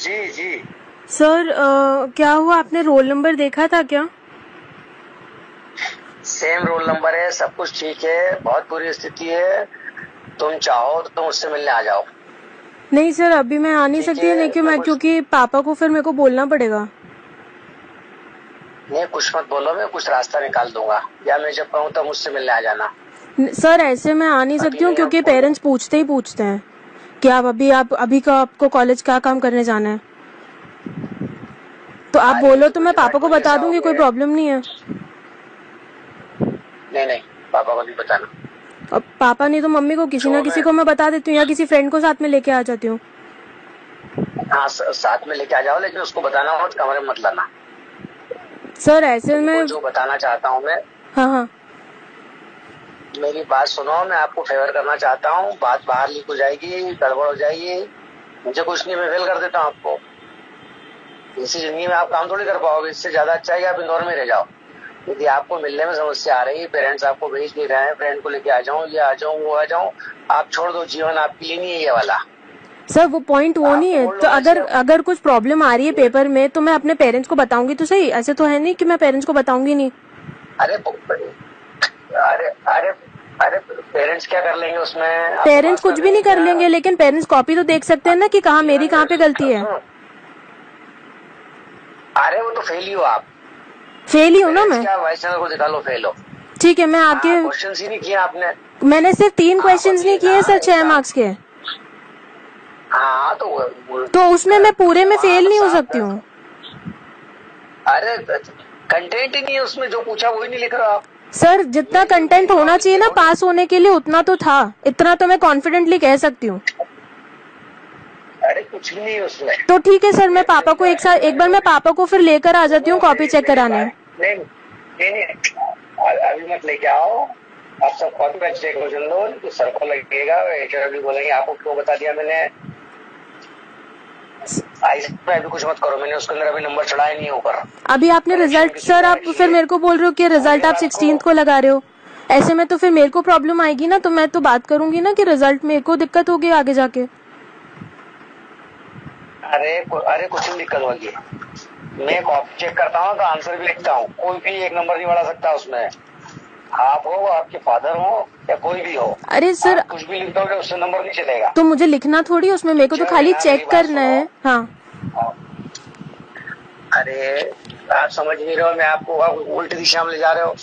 जी जी। Sir अ, क्या हुआ? आपने रोल नंबर देखा था क्या? सेम रोल नंबर है सब कुछ ठीक है बहुत बुरी स्थिति है। तुम चाहो तो तुम उससे मिलने आ जाओ। नहीं सर अभी मैं आ नहीं सकती है, लेकिन मैं मैं क्योंकि पापा को फिर मेरे को बोलना पड़ेगा। नहीं कुछ मत बोलो मैं कुछ रास्ता निकाल दूँगा। या मैं जब कहूँ तब मुझसे मिलने आ जाना। सर ऐसे मैं आ नहीं सकती हूँ क्योंकि पेरेंट्स पूछते ही पूछते हैं। कि आप अभी आप अभी का आपको कॉलेज क्या काम करने जाना है? तो आप बोलो तो तो मैं पापा को बता दूँगी कोई प्रॉब्लम नहीं है। नहीं नहीं पापा को नहीं बताना। अब पापा नहीं तो मम्मी को किसी ना किसी को मैं बता देती हूँ या किसी फ्रेंड को साथ में लेके आ जाती हूँ। हाँ साथ में लेके आ जाओ लेकिन उसको बताना मत कमरे में मत लाना। सर ऐसे में जो बताना चाहता हूँ मैं हाँ हाँ। मेरी बात सुनो मैं आपको फेवर करना चाहता हूँ। बात बाहर लीक हो जाएगी गड़बड़ हो जाएगी। मुझे कुछ नहीं मैं फेल कर देता हूँ आपको। इसी ज़िंदगी में आप काम थोड़ी कर पाओगे इससे ज़्यादा अच्छा है कि आप इंदौर में रह जाओ। यदि आपको मिलने में समस्या आ रही है पेरेंट्स आपको भेज दे रहे हैं फ्रेंड को लेके आ जाऊँ ये आ जाऊँ वो आ जाऊँ आप छोड़ दो जीवन आपके लिए नहीं है ये वाला। सर वो पॉइंट वो नहीं है। तो अगर अगर कुछ प्रॉब्लम आ रही है पेपर में तो मैं अपने पेरेंट्स को बताऊँगी तो सही। ऐसे तो है नहीं कि मैं पेरेंट्स को बताऊँगी नहीं। अरे अरे अरे अरे पेरेंट्स क्या कर लेंगे उसमें? पेरेंट्स कुछ भी नहीं कर लेंगे लेकिन पेरेंट्स कॉपी तो देख सकते हैं ना कि कहा मेरी कहाँ पे गलती है। अरे वो तो फेल ही हो आप। फेल ही हूँ ना मैं? वाइस चैनल को दिखा लो फेल हो। ठीक है मैं आपके क्वेश्चन ही नहीं किए आपने। मैंने सिर्फ़ तीन हाँ, क्वेश्चंस नहीं किए सर छह हाँ। मार्क्स के। हाँ तो तो उसमें मैं पूरे में हाँ, फेल नहीं हो सकती हूँ। अरे कंटेंट ही नहीं है उसमें जो पूछा वही नहीं लिख रहा आप। सर जितना कंटेंट होना चाहिए ना पास होने के लिए उतना तो था। इतना तो मैं कॉन्फिडेंटली कह सकती हूँ। अरे कुछ नहीं उसमें। तो ठीक है सर मैं पापा को एक साथ एक बार मैं पापा को फिर लेकर आ जाती हूँ कॉपी चेक कराने। नहीं नहीं नहीं अभी मत लेके आओ। आप सब कॉपी का चेक हो चल दो तो सर को लगेगा भी बोलेंगे आपको क्यों बता दिया मैंने? अभी कुछ मत करो मैंने उसके अंदर अभी नंबर चढ़ाया नहीं है ऊपर। अभी आपने रिज़ल्ट सर आप फिर मेरे को बोल रहे हो कि रिज़ल्ट आप सिक्सटीन को लगा रहे हो। ऐसे में तो फिर मेरे को प्रॉब्लम आएगी ना तो मैं तो बात करूँगी ना कि रिज़ल्ट मेरे को दिक्कत होगी आगे जाके। अरे कु- अरे कुछ नहीं दिक्कत होगी। मैं कॉपी चेक करता हूँ तो आंसर भी लिखता हूँ। कोई भी एक नंबर नहीं बढ़ा सकता उसमें। आप हो आपके फादर हो या कोई भी हो। अरे सर कुछ भी लिख दोगे उससे नंबर नहीं चलेगा। तो मुझे लिखना थोड़ी उसमें मेरे को तो खाली चेक करना है। हाँ। अरे आप समझ नहीं रहे हो मैं आपको आप उल्टी दिशा में ले जा रहे हो।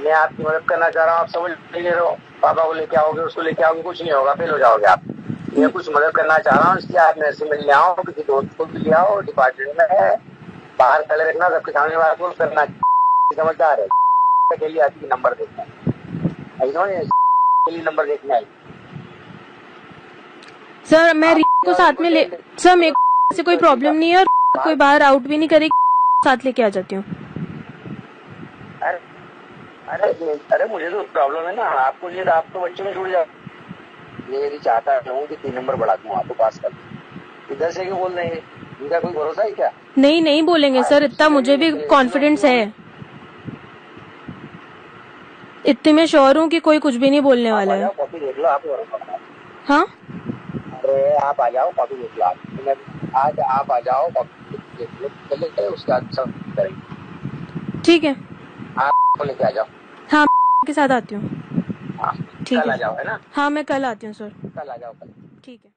मैं आपकी मदद करना चाह रहा हूँ आप समझ नहीं रहे हो। पापा को लेके आओगे उसको लेके आओगे कुछ नहीं होगा फेल हो जाओगे आप। मैं कुछ मदद करना चाह रहा हूँ इसलिए आप मेरे से मिलने आओ किसी दोस्त को भी ले आओ डिपार्टमेंट में है। बाहर खड़े रखना सबके सामने बात बोल करना। समझदार है। के लिए आती नंबर देखना आई नो के लिए नंबर देखने आई। सर मैं को साथ में ले सर मेरे से कोई प्रॉब्लम नहीं है कोई बाहर आउट भी नहीं करेगी साथ लेके आ जाती हूँ। अरे अरे अरे मुझे तो प्रॉब्लम है ना। आपको ये आप तो बच्चे में छूट जाओ ये यदि चाहता हूँ कि तीन नंबर बढ़ा दूँ आपको पास कर इधर से क्यों बोल रहे हैं? इनका कोई भरोसा है क्या? नहीं नहीं बोलेंगे सर इतना मुझे भी कॉन्फिडेंस है। इतने में श्योर हूँ कि कोई कुछ भी नहीं बोलने वाला आ है जाओ कॉपी देख लो आप हाँ आप आ जाओ कॉपी देख लो आप मैं- आज आप आ जाओ कॉपी देख लो चले उसके बाद सब करेंगे। ठीक है। आप लेके आ जाओ। हाँ के साथ आती हूँ। हाँ ठीक है। जाओ है ना? हाँ मैं कल आती हूँ सर। कल आ जाओ कल। ठीक है।